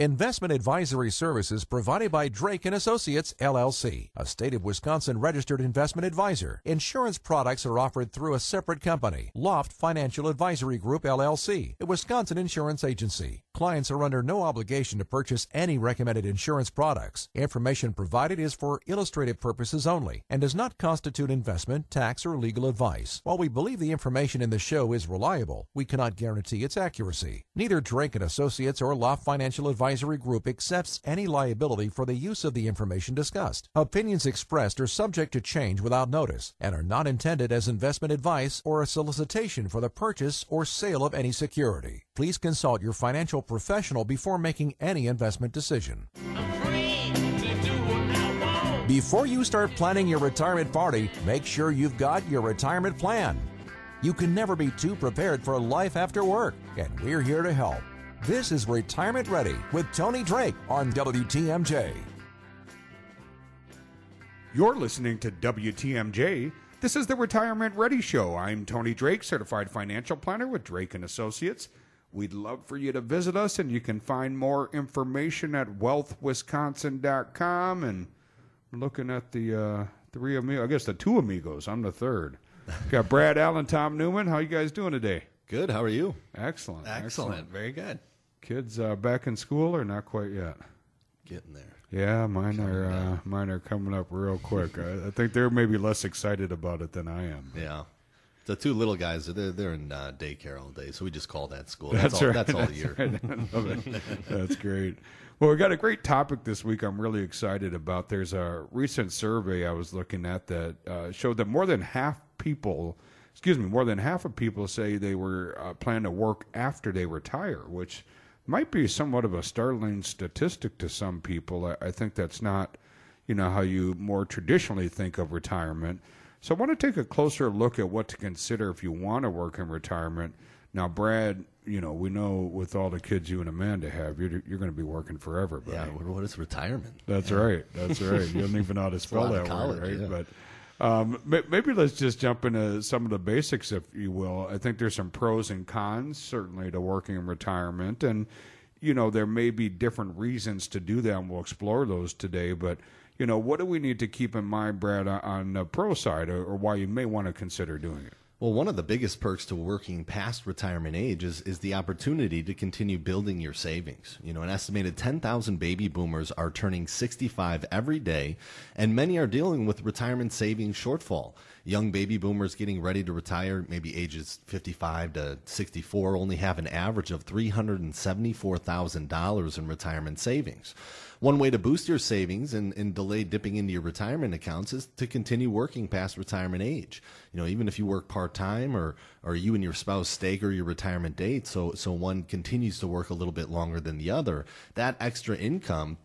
Investment advisory services provided by Drake and Associates LLC, a state of Wisconsin registered investment advisor. Insurance products are offered through a separate company, Loft Financial Advisory Group LLC, a Wisconsin insurance agency. Clients are under no obligation to purchase any recommended insurance products. Information provided is for illustrative purposes only and does not constitute investment, tax, or legal advice. While we believe the information in the show is reliable, we cannot guarantee its accuracy. Neither Drake and Associates or Loft Financial Advisory Group accepts any liability for the use of the information discussed. Opinions expressed are subject to change without notice and are not intended as investment advice or a solicitation for the purchase or sale of any security. Please consult your financial professional before making any investment decision. Before you start planning your retirement party, make sure you've got your retirement plan. You can never be too prepared for life after work, and we're here to help. This is Retirement Ready with Tony Drake on WTMJ. You're listening to WTMJ. This is the Retirement Ready Show. I'm Tony Drake, certified financial planner with Drake and Associates. We'd love for you to visit us, and you can find more information at wealthwisconsin.com. And I'm looking at the uh, three amigos, I guess the two amigos. I'm the third. Got Brad Allen, Tom Newman. How you guys doing today? Good. How are you? Excellent. Excellent. Very good. Kids uh, back in school or not quite yet? Getting there. Yeah, mine are uh, mine are coming up real quick. I, I think they're maybe less excited about it than I am. Yeah. The two little guys, they're, they're in uh, daycare all day, so we just call that school. That's That's, all, right. that's all That's year. right. I love it. That's great. Well, we got a great topic this week. I'm really excited about. There's a recent survey I was looking at that uh, showed that more than half people, excuse me, more than half of people say they were uh, planning to work after they retire, which might be somewhat of a startling statistic to some people. I, I think that's not, you know, how you more traditionally think of retirement. So I want to take a closer look at what to consider if you want to work in retirement. Now, Brad, you know, we know with all the kids you and Amanda have, you're you're going to be working forever. Buddy. Yeah. What, is retirement? That's right. That's right. You don't even know how to spell that college, word, right? yeah. But um, maybe let's just jump into some of the basics, if you will. I think there's some pros and cons, certainly, to working in retirement, and you know there may be different reasons to do that, and we'll explore those today. But you know, what do we need to keep in mind, Brad, on- the pro side, or, or why you may want to consider doing it? Well, one of the biggest perks to working past retirement age is, is the opportunity to continue building your savings. You know, an estimated 10,000 baby boomers are turning 65 every day, and many are dealing with retirement savings shortfall. Young baby boomers getting ready to retire, maybe ages 55 to 64, only have an average of $374,000 in retirement savings. One way to boost your savings and, and delay dipping into your retirement accounts is to continue working past retirement age. You know, even if you work part time or or you and your spouse stagger your retirement date, so so one continues to work a little bit longer than the other, that extra income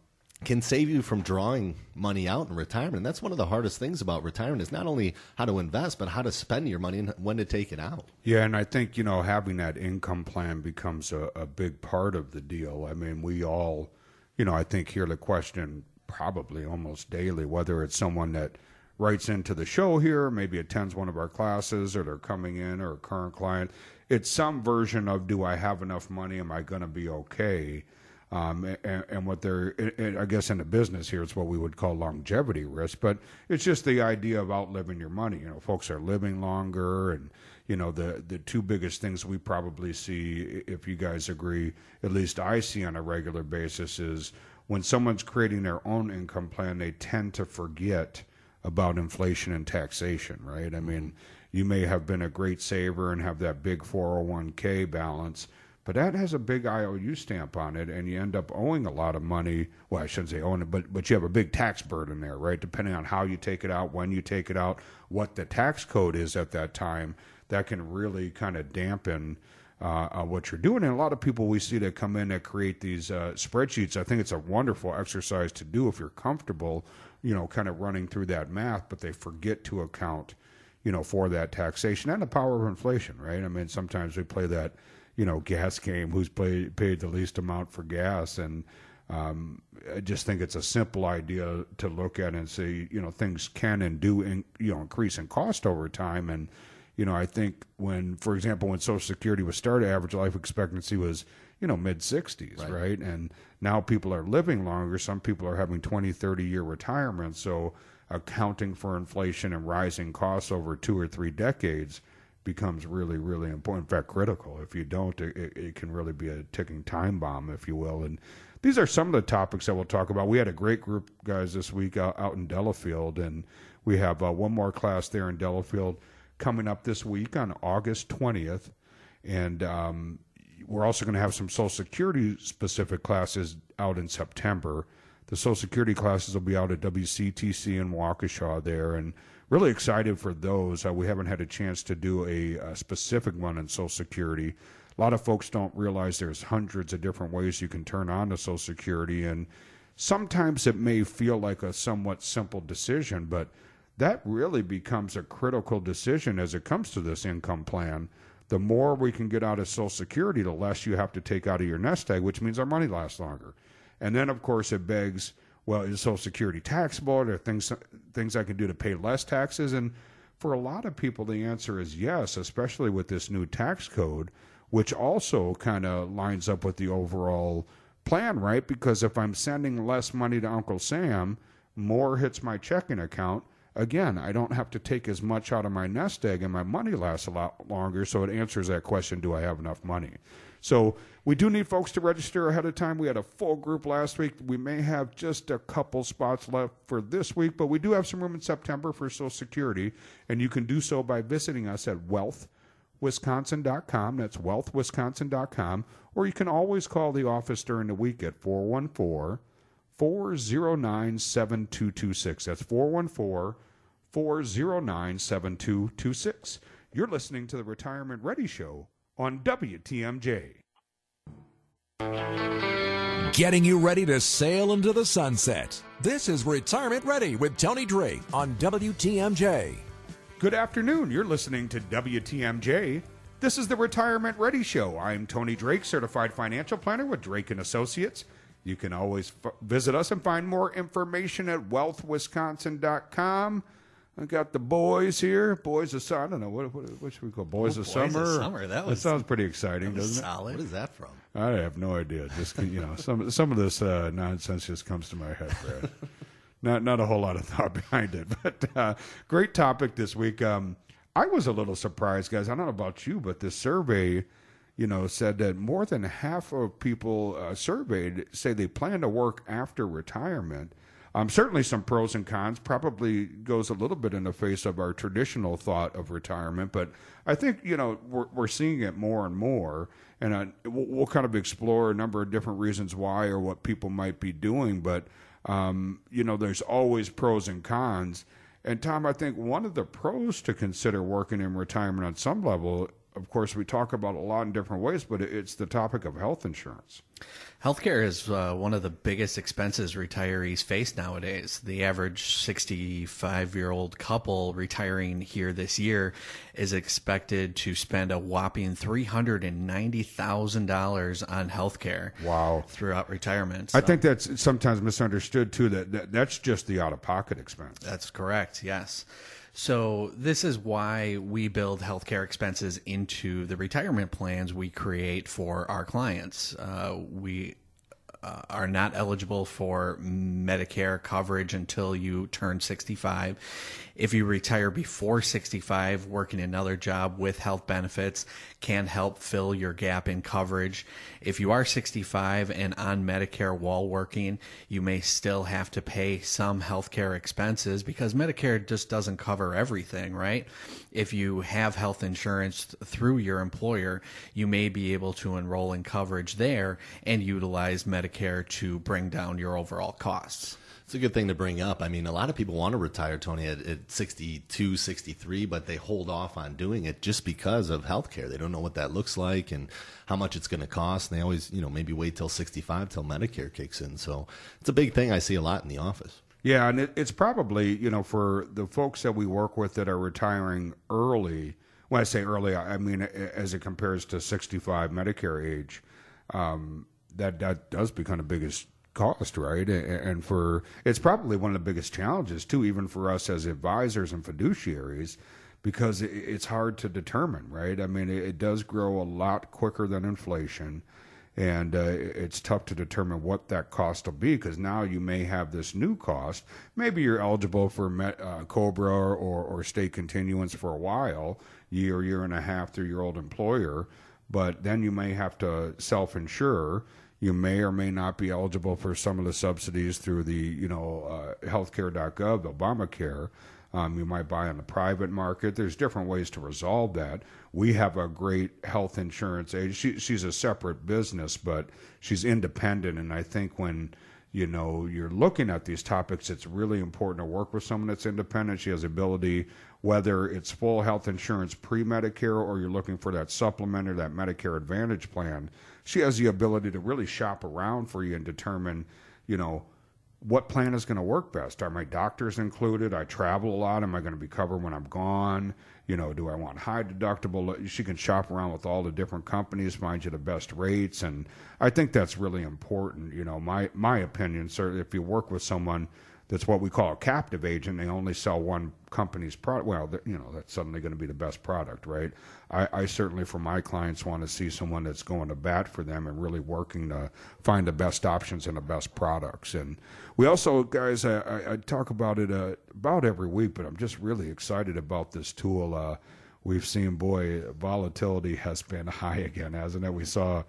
can save you from drawing money out in retirement. And that's one of the hardest things about retirement is not only how to invest, but how to spend your money and when to take it out. Yeah, and I think you know having that income plan becomes a, a big part of the deal. I mean, we all, you know, I think hear the question probably almost daily, whether it's someone that writes into the show here, maybe attends one of our classes, or they're coming in, or a current client. It's some version of, "Do I have enough money? Am I going to be okay?" Um, and, and what they're, and I guess in the business here, it's what we would call longevity risk, but it's just the idea of outliving your money. You know, folks are living longer, and you know the the two biggest things we probably see, if you guys agree, at least I see on a regular basis, is when someone's creating their own income plan, they tend to forget about inflation and taxation, right? I mean, mm-hmm. you may have been a great saver and have that big 401k balance, but that has a big IOU stamp on it, and you end up owing a lot of money. Well, I shouldn't say owing it, but but you have a big tax burden there, right? Depending on how you take it out, when you take it out, what the tax code is at that time, that can really kind of dampen uh, uh, what you're doing. And a lot of people we see that come in that create these uh, spreadsheets. I think it's a wonderful exercise to do if you're comfortable, you know, kind of running through that math, but they forget to account, you know, for that taxation and the power of inflation, right? I mean, sometimes we play that, you know, gas game, who's paid paid the least amount for gas, and um, I just think it's a simple idea to look at and say, you know, things can and do, in, you know, increase in cost over time, and you know, I think when, for example, when Social Security was started, average life expectancy was, you know, mid 60s, right. right? And now people are living longer. Some people are having 20, 30 year retirement. So accounting for inflation and rising costs over two or three decades becomes really, really important. In fact, critical. If you don't, it, it can really be a ticking time bomb, if you will. And these are some of the topics that we'll talk about. We had a great group, guys, this week out, out in Delafield, and we have uh, one more class there in Delafield coming up this week on August 20th. And um, we're also going to have some Social Security specific classes out in September. The Social Security classes will be out at WCTC in Waukesha there, and really excited for those. Uh, we haven't had a chance to do a, a, specific one on Social Security. A lot of folks don't realize there's hundreds of different ways you can turn on to Social Security, and sometimes it may feel like a somewhat simple decision, but that really becomes a critical decision as it comes to this income plan the more we can get out of Social Security, the less you have to take out of your nest egg, which means our money lasts longer. And then, of course, it begs, well, is Social Security taxable? Are there things things I can do to pay less taxes? And for a lot of people, the answer is yes, especially with this new tax code, which also kind of lines up with the overall plan, right? Because if I'm sending less money to Uncle Sam, more hits my checking account again, I don't have to take as much out of my nest egg and my money lasts a lot longer. So it answers that question do I have enough money? So we do need folks to register ahead of time. We had a full group last week. We may have just a couple spots left for this week, but we do have some room in September for Social Security, and you can do so by visiting us at wealthwisconsin.com. That's wealthwisconsin.com. Or you can always call the office during the week at 414 409 7226. That's 414 409 7226. You're listening to the Retirement Ready Show on WTMJ. Getting you ready to sail into the sunset. This is Retirement Ready with Tony Drake on WTMJ. Good afternoon. You're listening to WTMJ. This is the Retirement Ready Show. I'm Tony Drake, certified financial planner with Drake and Associates. You can always f- visit us and find more information at wealthwisconsin.com. I got the boys here, boys of summer. I don't know what what, what should we call boys, oh, of, boys summer? of summer. That was that sounds pretty exciting, doesn't solid. What is that from? I have no idea. Just you know, some some of this uh, nonsense just comes to my head, Brad. not not a whole lot of thought behind it, but uh, great topic this week. Um, I was a little surprised, guys. I don't know about you, but this survey you know, said that more than half of people uh, surveyed say they plan to work after retirement. Um, certainly, some pros and cons. Probably goes a little bit in the face of our traditional thought of retirement, but I think you know we're we're seeing it more and more, and uh, we'll, we'll, kind of explore a number of different reasons why or what people might be doing. But um, you know, there's always pros and cons. And Tom, I think one of the pros to consider working in retirement on some level of course, we talk about a lot in different ways, but it's the topic of health insurance. Healthcare is uh, one of the biggest expenses retirees face nowadays. The average 65 year old couple retiring here this year is expected to spend a whopping $390,000 on healthcare. Wow. Throughout retirement. So. I think that's sometimes misunderstood too, that, that that's just the out of pocket expense. That's correct, yes. So this is why we build healthcare expenses into the retirement plans we create for our clients. Uh, we uh, are not eligible for Medicare coverage until you turn 65. If you retire before 65, working another job with health benefits can help fill your gap in coverage. If you are 65 and on Medicare while working, you may still have to pay some healthcare expenses because Medicare just doesn't cover everything, right? If you have health insurance through your employer, you may be able to enroll in coverage there and utilize Medicare to bring down your overall costs. It's a good thing to bring up. I mean, a lot of people want to retire, Tony, at, at 62, 63, but they hold off on doing it just because of healthcare. They don't know what that looks like and how much it's going to cost. And they always, you know, maybe wait till 65 till Medicare kicks in. So it's a big thing I see a lot in the office. Yeah, and it, it's probably, you know, for the folks that we work with that are retiring early, when I say early, I mean as it compares to 65 Medicare age, um, that, that does become the biggest cost, right? And for it's probably one of the biggest challenges too, even for us as advisors and fiduciaries, because it's hard to determine, right? I mean, it does grow a lot quicker than inflation, and uh, it's tough to determine what that cost will be because now you may have this new cost. Maybe you're eligible for uh, COBRA or, or state continuance for a while, year, year and a half through your old employer, but then you may have to self insure. You may or may not be eligible for some of the subsidies through the, you know, uh, healthcare.gov, Obamacare. Um, you might buy on the private market. There's different ways to resolve that. We have a great health insurance agent. She, she's a separate business, but she's independent. And I think when you know you're looking at these topics, it's really important to work with someone that's independent. She has ability, whether it's full health insurance pre-Medicare or you're looking for that supplement or that Medicare Advantage plan. She has the ability to really shop around for you and determine, you know what plan is going to work best? Are my doctors included? I travel a lot. Am I going to be covered when I'm gone? You know, do I want high deductible? She can shop around with all the different companies, find you the best rates, and I think that's really important. You know, my my opinion, sir, if you work with someone that's what we call a captive agent. They only sell one company's product. Well, you know, that's suddenly going to be the best product, right? I, I, certainly, for my clients, want to see someone that's going to bat for them and really working to find the best options and the best products. And we also, guys, I, I talk about it uh, about every week, but I'm just really excited about this tool. Uh, we've seen, boy, volatility has been high again, hasn't it? We saw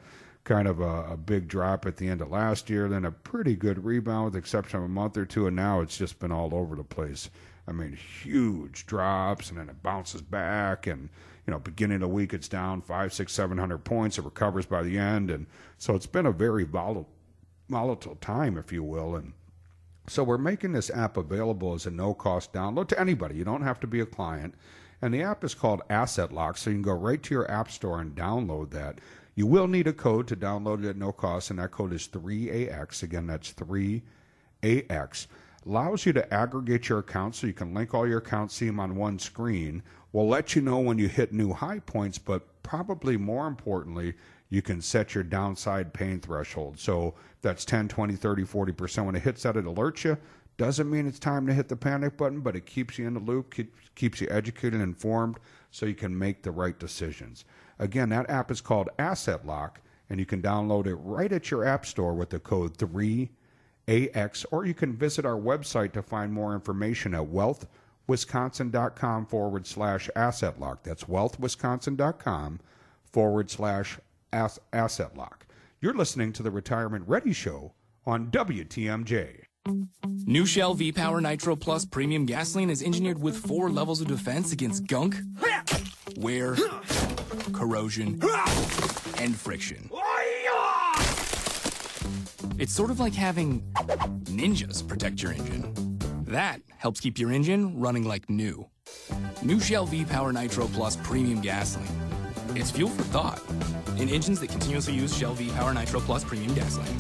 kind of a, a, big drop at the end of last year, then a pretty good rebound with the exception of a month or two, and now it's just been all over the place. I mean, huge drops, and then it bounces back, and you know, beginning of the week it's down five, six, seven hundred points. It recovers by the end, and so it's been a very volatile, volatile time, if you will, and. So we're making this app available as a no-cost download to anybody. You don't have to be a client. And the app is called Asset Lock, so you can go right to your app store and download that. You will need a code to download it at no cost, and that code is 3AX. Again, that's 3AX. Allows you to aggregate your accounts so you can link all your accounts, see them on one screen. Will let you know when you hit new high points, but probably more importantly, you can set your downside pain threshold. So that's 10, 20, 30, 40%. When it hits that, it alerts you. Doesn't mean it's time to hit the panic button, but it keeps you in the loop, keeps you educated and informed so you can make the right decisions. Again, that app is called Asset Lock, and you can download it right at your app store with the code 3AX, or you can visit our website to find more information at wealthwisconsin.com forward slash asset lock. That's wealthwisconsin.com forward slash asset lock. You're listening to the Retirement Ready Show on WTMJ. New Shell V Power Nitro Plus Premium Gasoline is engineered with four levels of defense against gunk, wear, corrosion, and friction. It's sort of like having ninjas protect your engine. That helps keep your engine running like new. New Shell V Power Nitro Plus Premium Gasoline. It's fuel for thought in engines that continuously use Shell V Power Nitro Plus Premium Gasoline.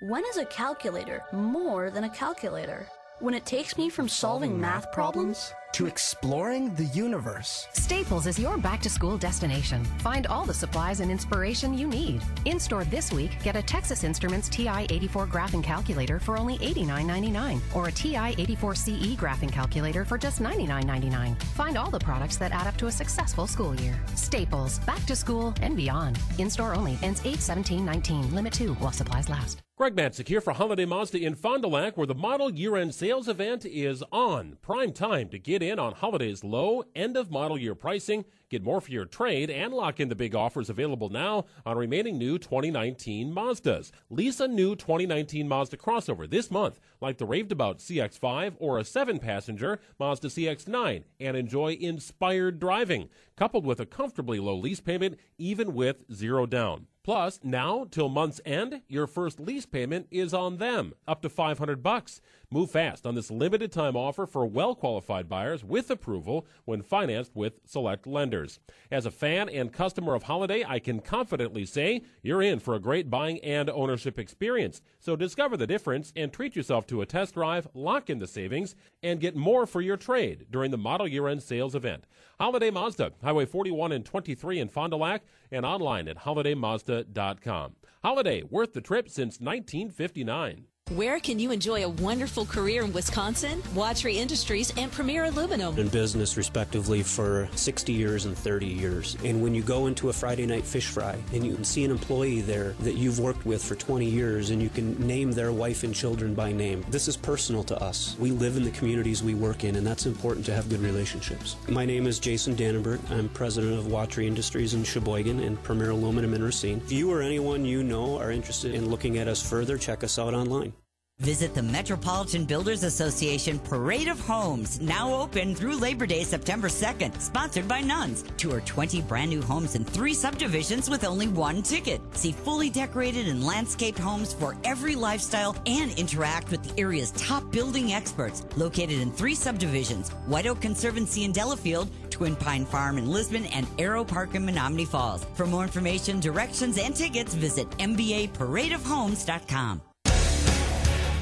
When is a calculator more than a calculator? When it takes me from solving math problems to exploring the universe. Staples is your back to school destination. Find all the supplies and inspiration you need. In store this week, get a Texas Instruments TI 84 graphing calculator for only $89.99 or a TI 84 CE graphing calculator for just $99.99. Find all the products that add up to a successful school year. Staples, back to school and beyond. In store only, ends 8 17 19, limit 2 while supplies last. Greg Matzek here for Holiday Mazda in Fond du Lac, where the model year end sales event is on. Prime time to get in on holidays low end of model year pricing. Get more for your trade and lock in the big offers available now on remaining new 2019 Mazdas. Lease a new 2019 Mazda crossover this month, like the raved about CX5 or a 7 passenger Mazda CX9, and enjoy inspired driving, coupled with a comfortably low lease payment, even with zero down. Plus, now till month's end, your first lease payment is on them, up to 500 bucks. Move fast on this limited time offer for well qualified buyers with approval when financed with select lenders. As a fan and customer of Holiday, I can confidently say you're in for a great buying and ownership experience. So discover the difference and treat yourself to a test drive, lock in the savings, and get more for your trade during the model year end sales event. Holiday Mazda, Highway 41 and 23 in Fond du Lac, and online at holidaymazda.com. Holiday, worth the trip since 1959. Where can you enjoy a wonderful career in Wisconsin? Watry Industries and Premier Aluminum. In business, respectively, for 60 years and 30 years. And when you go into a Friday night fish fry and you can see an employee there that you've worked with for 20 years and you can name their wife and children by name, this is personal to us. We live in the communities we work in, and that's important to have good relationships. My name is Jason Dannenberg. I'm president of Watry Industries in Sheboygan and Premier Aluminum in Racine. If you or anyone you know are interested in looking at us further, check us out online. Visit the Metropolitan Builders Association Parade of Homes, now open through Labor Day, September 2nd, sponsored by Nuns. Tour 20 brand new homes in three subdivisions with only one ticket. See fully decorated and landscaped homes for every lifestyle and interact with the area's top building experts. Located in three subdivisions White Oak Conservancy in Delafield, Twin Pine Farm in Lisbon, and Arrow Park in Menomonee Falls. For more information, directions, and tickets, visit MBAParadeofHomes.com.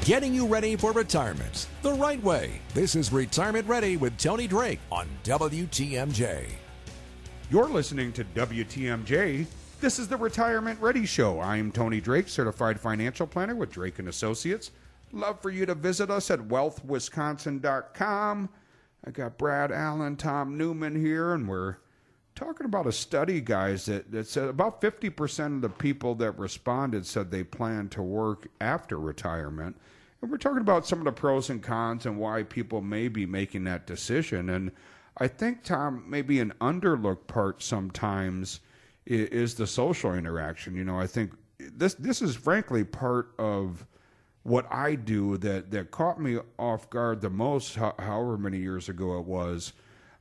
Getting you ready for retirement the right way. This is Retirement Ready with Tony Drake on WTMJ. You're listening to WTMJ. This is the Retirement Ready Show. I'm Tony Drake, certified financial planner with Drake and Associates. Love for you to visit us at wealthwisconsin.com. I got Brad Allen, Tom Newman here, and we're talking about a study, guys, that, that said about 50% of the people that responded said they plan to work after retirement. And we're talking about some of the pros and cons and why people may be making that decision. And I think, Tom, maybe an underlooked part sometimes is, is the social interaction. You know, I think this this is frankly part of what I do that that caught me off guard the most. However many years ago it was.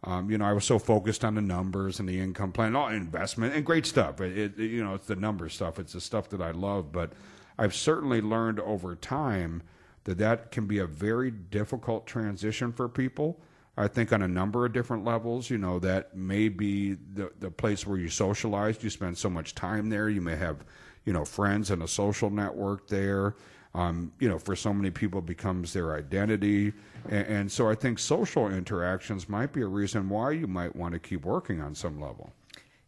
Um, you know, I was so focused on the numbers and the income plan, all investment and great stuff. It, it, you know, it's the number stuff. It's the stuff that I love. But I've certainly learned over time that that can be a very difficult transition for people. I think on a number of different levels, you know, that may be the the place where you socialize. You spend so much time there. You may have, you know, friends and a social network there. Um, you know, for so many people, becomes their identity, and, and so I think social interactions might be a reason why you might want to keep working on some level.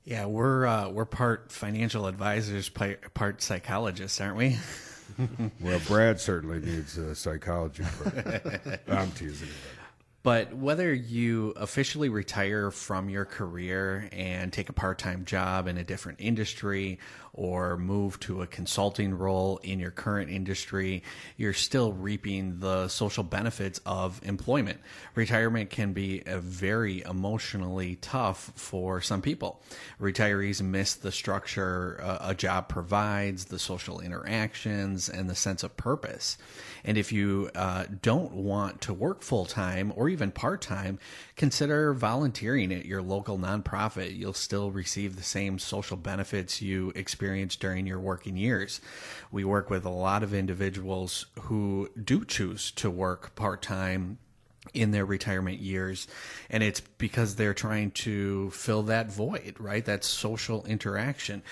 Yeah, we're uh, we're part financial advisors, part psychologists, aren't we? well, Brad certainly needs a psychology. I'm teasing. But whether you officially retire from your career and take a part time job in a different industry or move to a consulting role in your current industry, you're still reaping the social benefits of employment. Retirement can be a very emotionally tough for some people. Retirees miss the structure a job provides, the social interactions, and the sense of purpose. And if you uh, don't want to work full time or even part time, consider volunteering at your local nonprofit. You'll still receive the same social benefits you experienced during your working years. We work with a lot of individuals who do choose to work part time in their retirement years and it's because they're trying to fill that void right? That social interaction.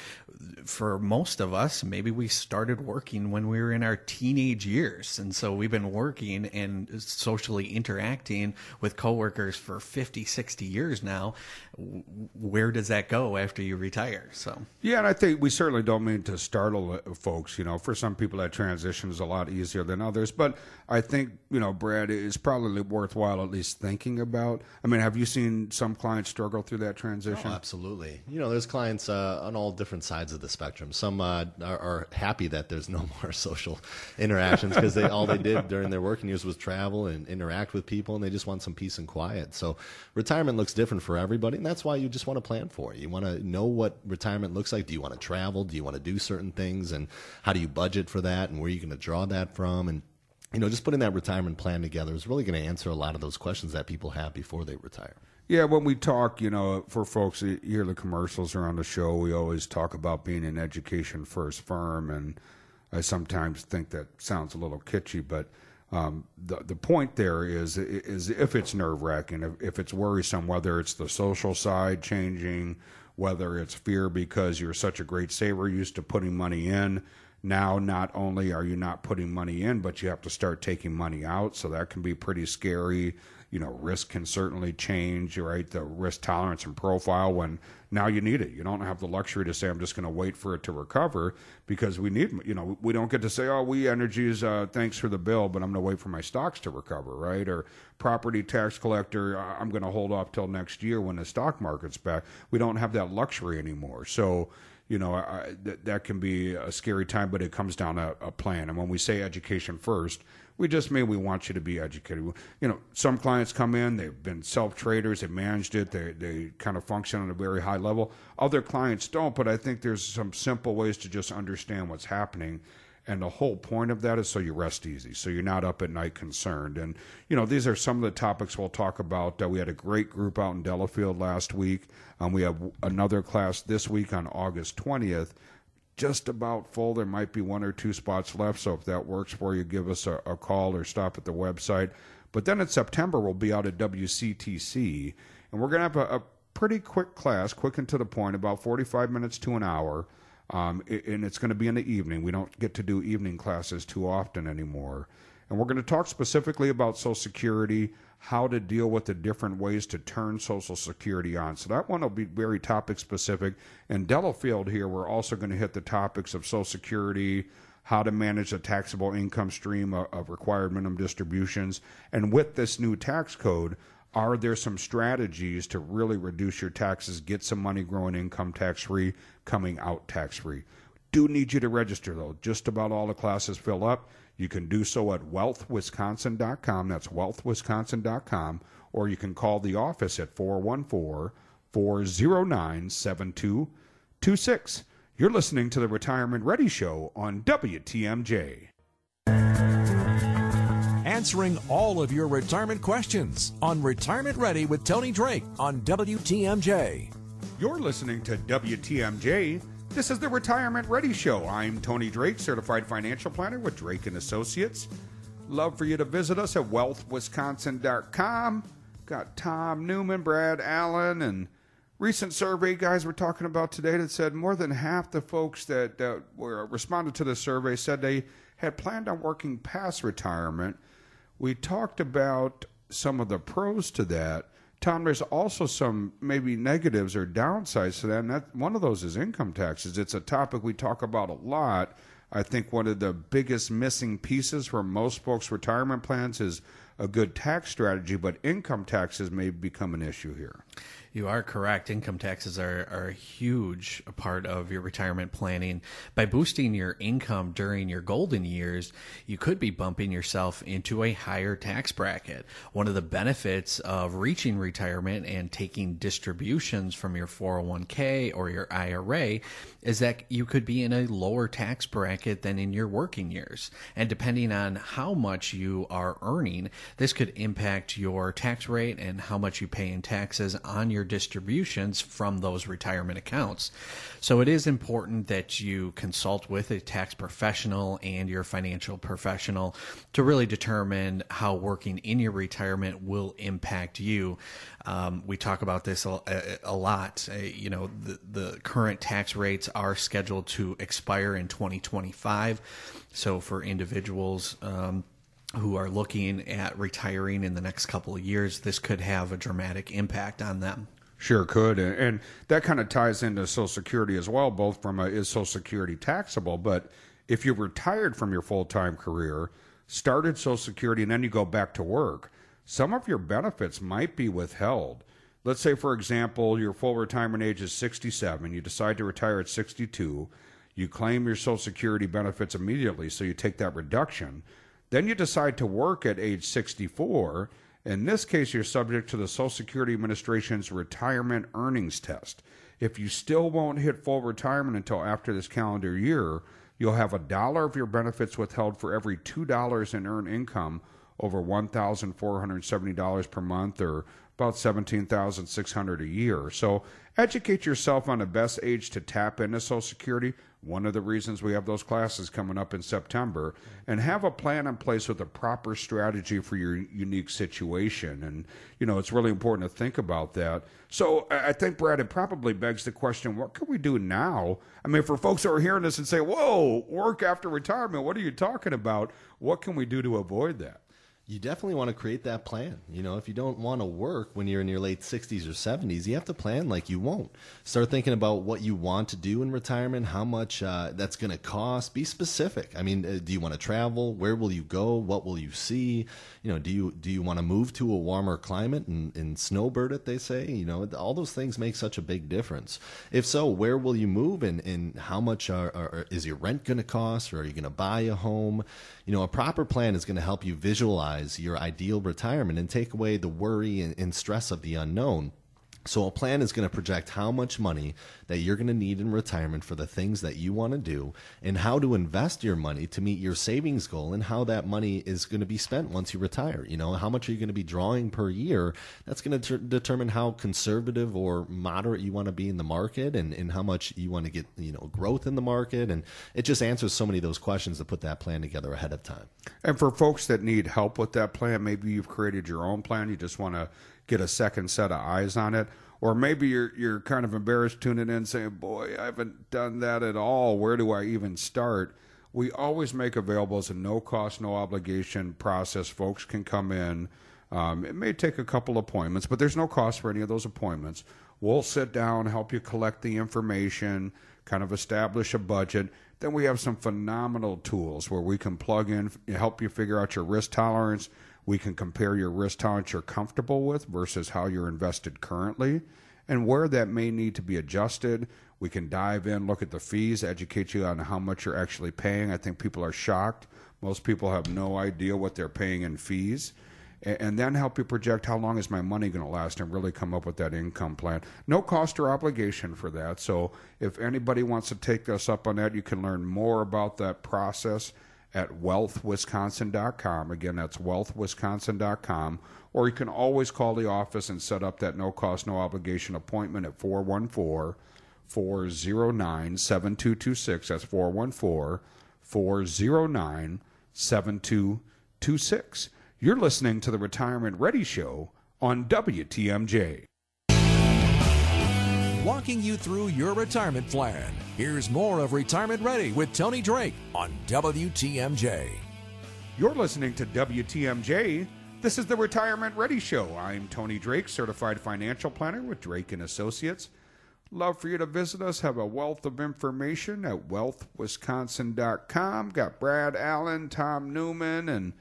For most of us maybe we started working when we were in our teenage years and so we've been working and socially interacting with coworkers for 50 60 years now where does that go after you retire? So. Yeah and i think we certainly don't mean to startle folks you know. For some people that transition is a lot easier than others. But i think you know brad is probably worthwhile at least thinking about i mean have you seen some clients struggle through that transition? Oh, absolutely. You know there's clients uh, on all different sides of the spectrum. Some uh, are, are, happy that there's no more social interactions because they all they did during their working years was travel and interact with people and they just want some peace and quiet. So retirement looks different for everybody that's why you just want to plan for it. You want to know what retirement looks like. Do you want to travel? Do you want to do certain things? And how do you budget for that? And where are you going to draw that from? And you know, just putting that retirement plan together is really going to answer a lot of those questions that people have before they retire. Yeah, when we talk, you know, for folks that hear the commercials are on the show, we always talk about being an education first firm, and I sometimes think that sounds a little kitschy, but um, the the point there is is if it's nerve wracking, if, if it's worrisome, whether it's the social side changing, whether it's fear because you're such a great saver, used to putting money in. Now, not only are you not putting money in, but you have to start taking money out. So that can be pretty scary. you know, risk can certainly change, right? The risk tolerance and profile when now you need it. You don't have the luxury to say, I'm just going to wait for it to recover because we need, you know, we don't get to say, oh, We Energies, uh, thanks for the bill, but I'm going to wait for my stocks to recover, right? Or property tax collector, I'm going to hold off till next year when the stock market's back. We don't have that luxury anymore. So, you know, I, th- that can be a scary time, but it comes down to a plan. And when we say education first, we just mean we want you to be educated. You know, some clients come in, they've been self traders, they managed it, they, they kind of function on a very high level. Other clients don't, but I think there's some simple ways to just understand what's happening. And the whole point of that is so you rest easy, so you're not up at night concerned. And, you know, these are some of the topics we'll talk about. Uh, we had a great group out in Delafield last week. Um, we have another class this week on August 20th just about full. There might be one or two spots left. So if that works for you, give us a, a call or stop at the website. But then in September, we'll be out at WCTC, and we're going to have a, a, pretty quick class, quick and to the point, about 45 minutes to an hour. Um, and it's going to be in the evening. We don't get to do evening classes too often anymore. And we're going to talk specifically about Social Security, how to deal with the different ways to turn Social Security on. So that one will be very topic specific. And Delafield here, we're also going to hit the topics of Social Security, how to manage a taxable income stream of, of required minimum distributions. And with this new tax code, are there some strategies to really reduce your taxes, get some money growing income tax free, coming out tax free? Do need you to register though. Just about all the classes fill up. You can do so at wealthwisconsin.com. That's wealthwisconsin.com. Or you can call the office at 414 409 7226. You're listening to the Retirement Ready Show on WTMJ. Answering all of your retirement questions on Retirement Ready with Tony Drake on WTMJ. You're listening to WTMJ this is the Retirement Ready Show. I'm Tony Drake, certified financial planner with Drake and Associates. Love for you to visit us at wealthwisconsin.com. Got Tom Newman, Brad Allen, and recent survey guys we're talking about today that said more than half the folks that, that were responded to the survey said they had planned on working past retirement. We talked about some of the pros to that Tom, there's also some maybe negatives or downsides to that, and that one of those is income taxes. It's a topic we talk about a lot. I think one of the biggest missing pieces for most folks' retirement plans is a good tax strategy, but income taxes may become an issue here. You are correct. Income taxes are, are a huge part of your retirement planning. By boosting your income during your golden years, you could be bumping yourself into a higher tax bracket. One of the benefits of reaching retirement and taking distributions from your 401k or your IRA is that you could be in a lower tax bracket than in your working years. And depending on how much you are earning, this could impact your tax rate and how much you pay in taxes on your distributions from those retirement accounts. So it is important that you consult with a tax professional and your financial professional to really determine how working in your retirement will impact you. Um, we talk about this a, a, lot. Uh, you know, the, the current tax rates are scheduled to expire in 2025. So for individuals, um, who are looking at retiring in the next couple of years, this could have a dramatic impact on them. Sure could, and, that kind of ties into Social Security as well. Both from a, is Social Security taxable, but if you're retired from your full time career, started Social Security, and then you go back to work, some of your benefits might be withheld. Let's say, for example, your full retirement age is 67. You decide to retire at 62. You claim your Social Security benefits immediately, so you take that reduction. Then you decide to work at age 64 in this case, you're subject to the Social Security Administration's retirement earnings test. If you still won't hit full retirement until after this calendar year, you'll have a dollar of your benefits withheld for every $2 in earned income over $1,470 per month or about 17,600 a year. So educate yourself on the best age to tap into Social Security one of the reasons we have those classes coming up in September, and have a plan in place with a proper strategy for your unique situation. And, you know, it's really important to think about that. So I think, Brad, it probably begs the question what can we do now? I mean, for folks who are hearing this and say, whoa, work after retirement, what are you talking about? What can we do to avoid that? You definitely want to create that plan. You know, if you don't want to work when you're in your late 60s or 70s, you have to plan like you won't. Start thinking about what you want to do in retirement, how much uh, that's going to cost. Be specific. I mean, uh, do you want to travel? Where will you go? What will you see? You know, do you do you want to move to a warmer climate and, and snowbird it? They say. You know, all those things make such a big difference. If so, where will you move, and, and how much are, are, is your rent going to cost, or are you going to buy a home? You know, a proper plan is going to help you visualize your ideal retirement and take away the worry and, stress of the unknown. So, a plan is going to project how much money that you're going to need in retirement for the things that you want to do and how to invest your money to meet your savings goal and how that money is going to be spent once you retire. You know, how much are you going to be drawing per year? That's going to ter- determine how conservative or moderate you want to be in the market and, and how much you want to get, you know, growth in the market. And it just answers so many of those questions to put that plan together ahead of time. And for folks that need help with that plan, maybe you've created your own plan, you just want to get a second set of eyes on it. Or maybe you're you're kind of embarrassed tuning in saying, "Boy, I haven't done that at all. Where do I even start?" We always make available as a no cost, no obligation process. Folks can come in. Um, it may take a couple appointments, but there's no cost for any of those appointments. We'll sit down, help you collect the information, kind of establish a budget. Then we have some phenomenal tools where we can plug in, help you figure out your risk tolerance we can compare your risk tolerance you're comfortable with versus how you're invested currently and where that may need to be adjusted. We can dive in, look at the fees, educate you on how much you're actually paying. I think people are shocked. Most people have no idea what they're paying in fees. And then help you project how long is my money going to last and really come up with that income plan. No cost or obligation for that. So if anybody wants to take us up on that, you can learn more about that process at wealthwisconsin.com. Again, that's wealthwisconsin.com. Or you can always call the office and set up that no cost, no obligation appointment at 414 409 7226. That's 414 409 7226. You're listening to the Retirement Ready Show on WTMJ walking you through your retirement plan. Here's more of Retirement Ready with Tony Drake on WTMJ. You're listening to WTMJ. This is the Retirement Ready Show. I'm Tony Drake, certified financial planner with Drake and Associates. Love for you to visit us. Have a wealth of information at wealthwisconsin.com. Got Brad Allen, Tom Newman, and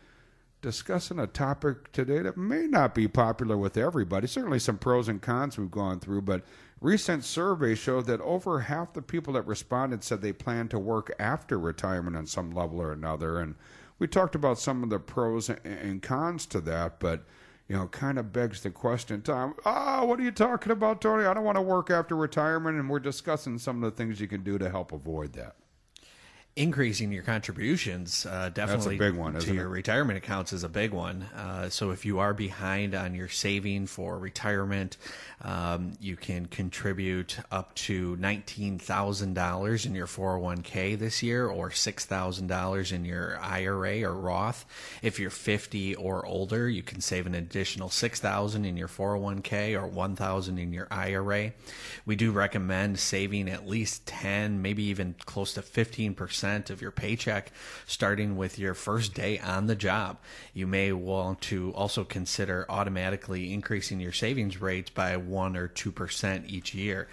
discussing a topic today that may not be popular with everybody. Certainly some pros and cons we've gone through, but Recent surveys showed that over half the people that responded said they plan to work after retirement on some level or another. And we talked about some of the pros and cons to that, but you know, kind of begs the question, Tom, ah, oh, what are you talking about, Tony? I don't want to work after retirement. And we're discussing some of the things you can do to help avoid that increasing your contributions uh, definitely big one, to your it? retirement accounts is a big one. Uh, so if you are behind on your saving for retirement, um, you can contribute up to nineteen thousand dollars in your 401k this year, or six thousand dollars in your IRA or Roth. If you're fifty or older, you can save an additional six thousand in your 401k or one thousand in your IRA. We do recommend saving at least ten, maybe even close to fifteen percent of your paycheck starting with your first day on the job. You may want to also consider automatically increasing your savings rates by 1 or 2% each year.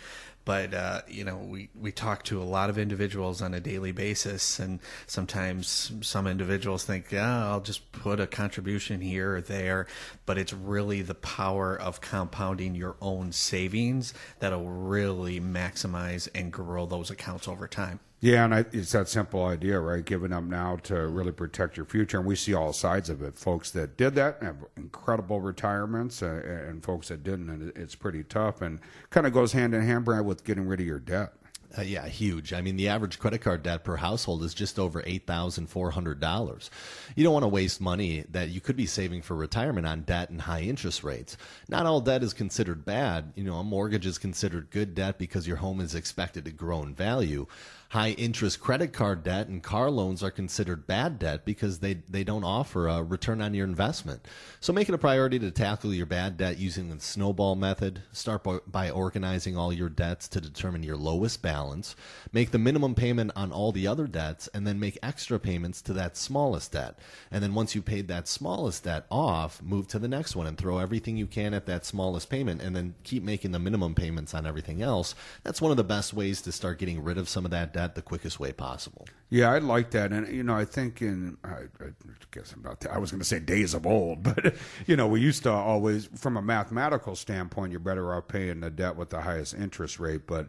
But uh, you know we, we talk to a lot of individuals on a daily basis and sometimes some individuals think yeah i'll just put a contribution here or there. But it's really the power of compounding your own savings that'll really maximize and grow those accounts over time yeah, and I, it's that simple idea, right? Giving up now to really protect your future, and we see all sides of it. Folks that did that have incredible retirements, uh, and folks that didn't, and it's pretty tough. And kind of goes hand in hand, Brad, with getting rid of your debt. Uh, yeah, huge. I mean, the average credit card debt per household is just over $8,400. You don't want to waste money that you could be saving for retirement on debt and high interest rates. Not all debt is considered bad. You know, a mortgage is considered good debt because your home is expected to grow in value. High interest credit card debt and car loans are considered bad debt because they, they don't offer a return on your investment. So make it a priority to tackle your bad debt using the snowball method. Start by, organizing all your debts to determine your lowest balance. Make the minimum payment on all the other debts and then make extra payments to that smallest debt. And then once you paid that smallest debt off, move to the next one and throw everything you can at that smallest payment and then keep making the minimum payments on everything else. That's one of the best ways to start getting rid of some of that debt the quickest way possible. Yeah, I like that, and you know, I think in I, I guess about I was going to say days of old, but you know, we used to always, from a mathematical standpoint, you're better off paying the debt with the highest interest rate, but.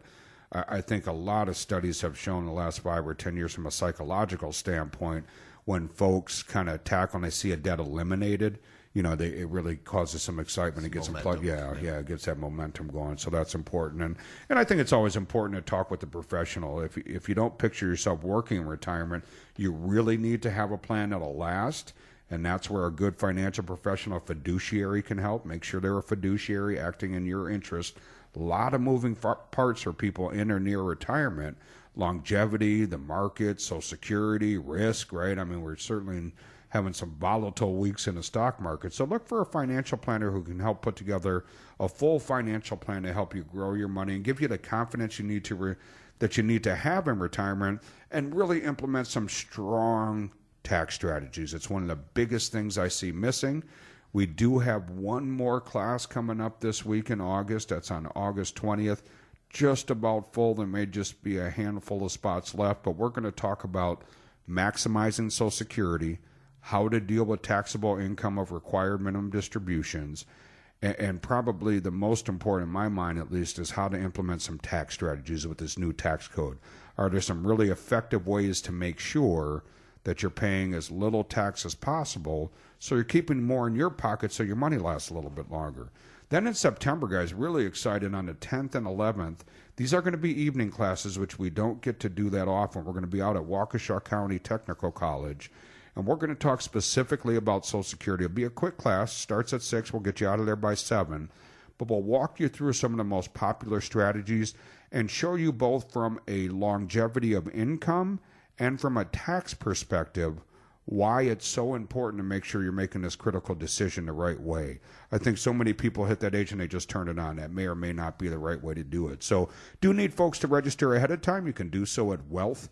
I think a lot of studies have shown the last five or ten years from a psychological standpoint, when folks kind of tackle and they see a debt eliminated, you know, they, it really causes some excitement. It gets them plugged. Yeah, yeah, it gets that momentum going. So that's important. And and I think it's always important to talk with the professional. If if you don't picture yourself working in retirement, you really need to have a plan that'll last. And that's where a good financial professional, fiduciary, can help. Make sure they're a fiduciary acting in your interest. A lot of moving parts for people in or near retirement longevity, the market, social security, risk, right? I mean, we're certainly having some volatile weeks in the stock market. So look for a financial planner who can help put together a full financial plan to help you grow your money and give you the confidence you need to re- that you need to have in retirement and really implement some strong tax strategies. It's one of the biggest things I see missing. We do have one more class coming up this week in August. That's on August 20th. Just about full. There may just be a handful of spots left, but we're going to talk about maximizing Social Security how to deal with taxable income of required minimum distributions, and, and, probably the most important, in my mind at least, is how to implement some tax strategies with this new tax code. Are there some really effective ways to make sure that you're paying as little tax as possible so you're keeping more in your pocket so your money lasts a little bit longer? Then in September, guys, really excited on the 10th and 11th. These are going to be evening classes, which we don't get to do that often. We're going to be out at Waukesha County Technical College and we're going to talk specifically about Social Security. It'll be a quick class, starts at 6, we'll get you out of there by 7, but we'll walk you through some of the most popular strategies and show you both from a longevity of income and from a tax perspective why it's so important to make sure you're making this critical decision the right way. I think so many people hit that age and they just turn it on. That may or may not be the right way to do it. So, do need folks to register ahead of time. You can do so at wealth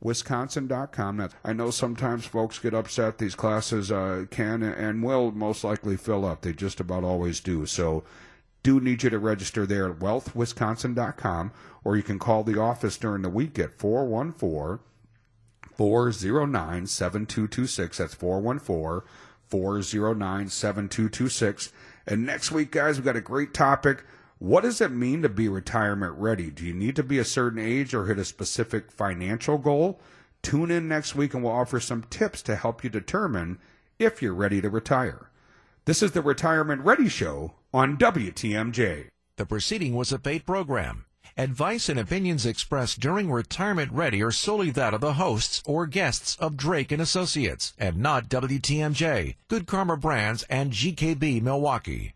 wisconsin.com. I know sometimes folks get upset. These classes uh, can and will most likely fill up. They just about always do. So do need you to register there at wealthwisconsin.com or you can call the office during the week at 414 409 7226. That's 414 409 7226. And next week, guys, we've got a great topic. What does it mean to be retirement ready? Do you need to be a certain age or hit a specific financial goal? Tune in next week and we'll offer some tips to help you determine if you're ready to retire. This is the Retirement Ready Show on WTMJ. The proceeding was a paid program. Advice and opinions expressed during Retirement Ready are solely that of the hosts or guests of Drake and Associates and not WTMJ, Good Karma Brands, and GKB Milwaukee.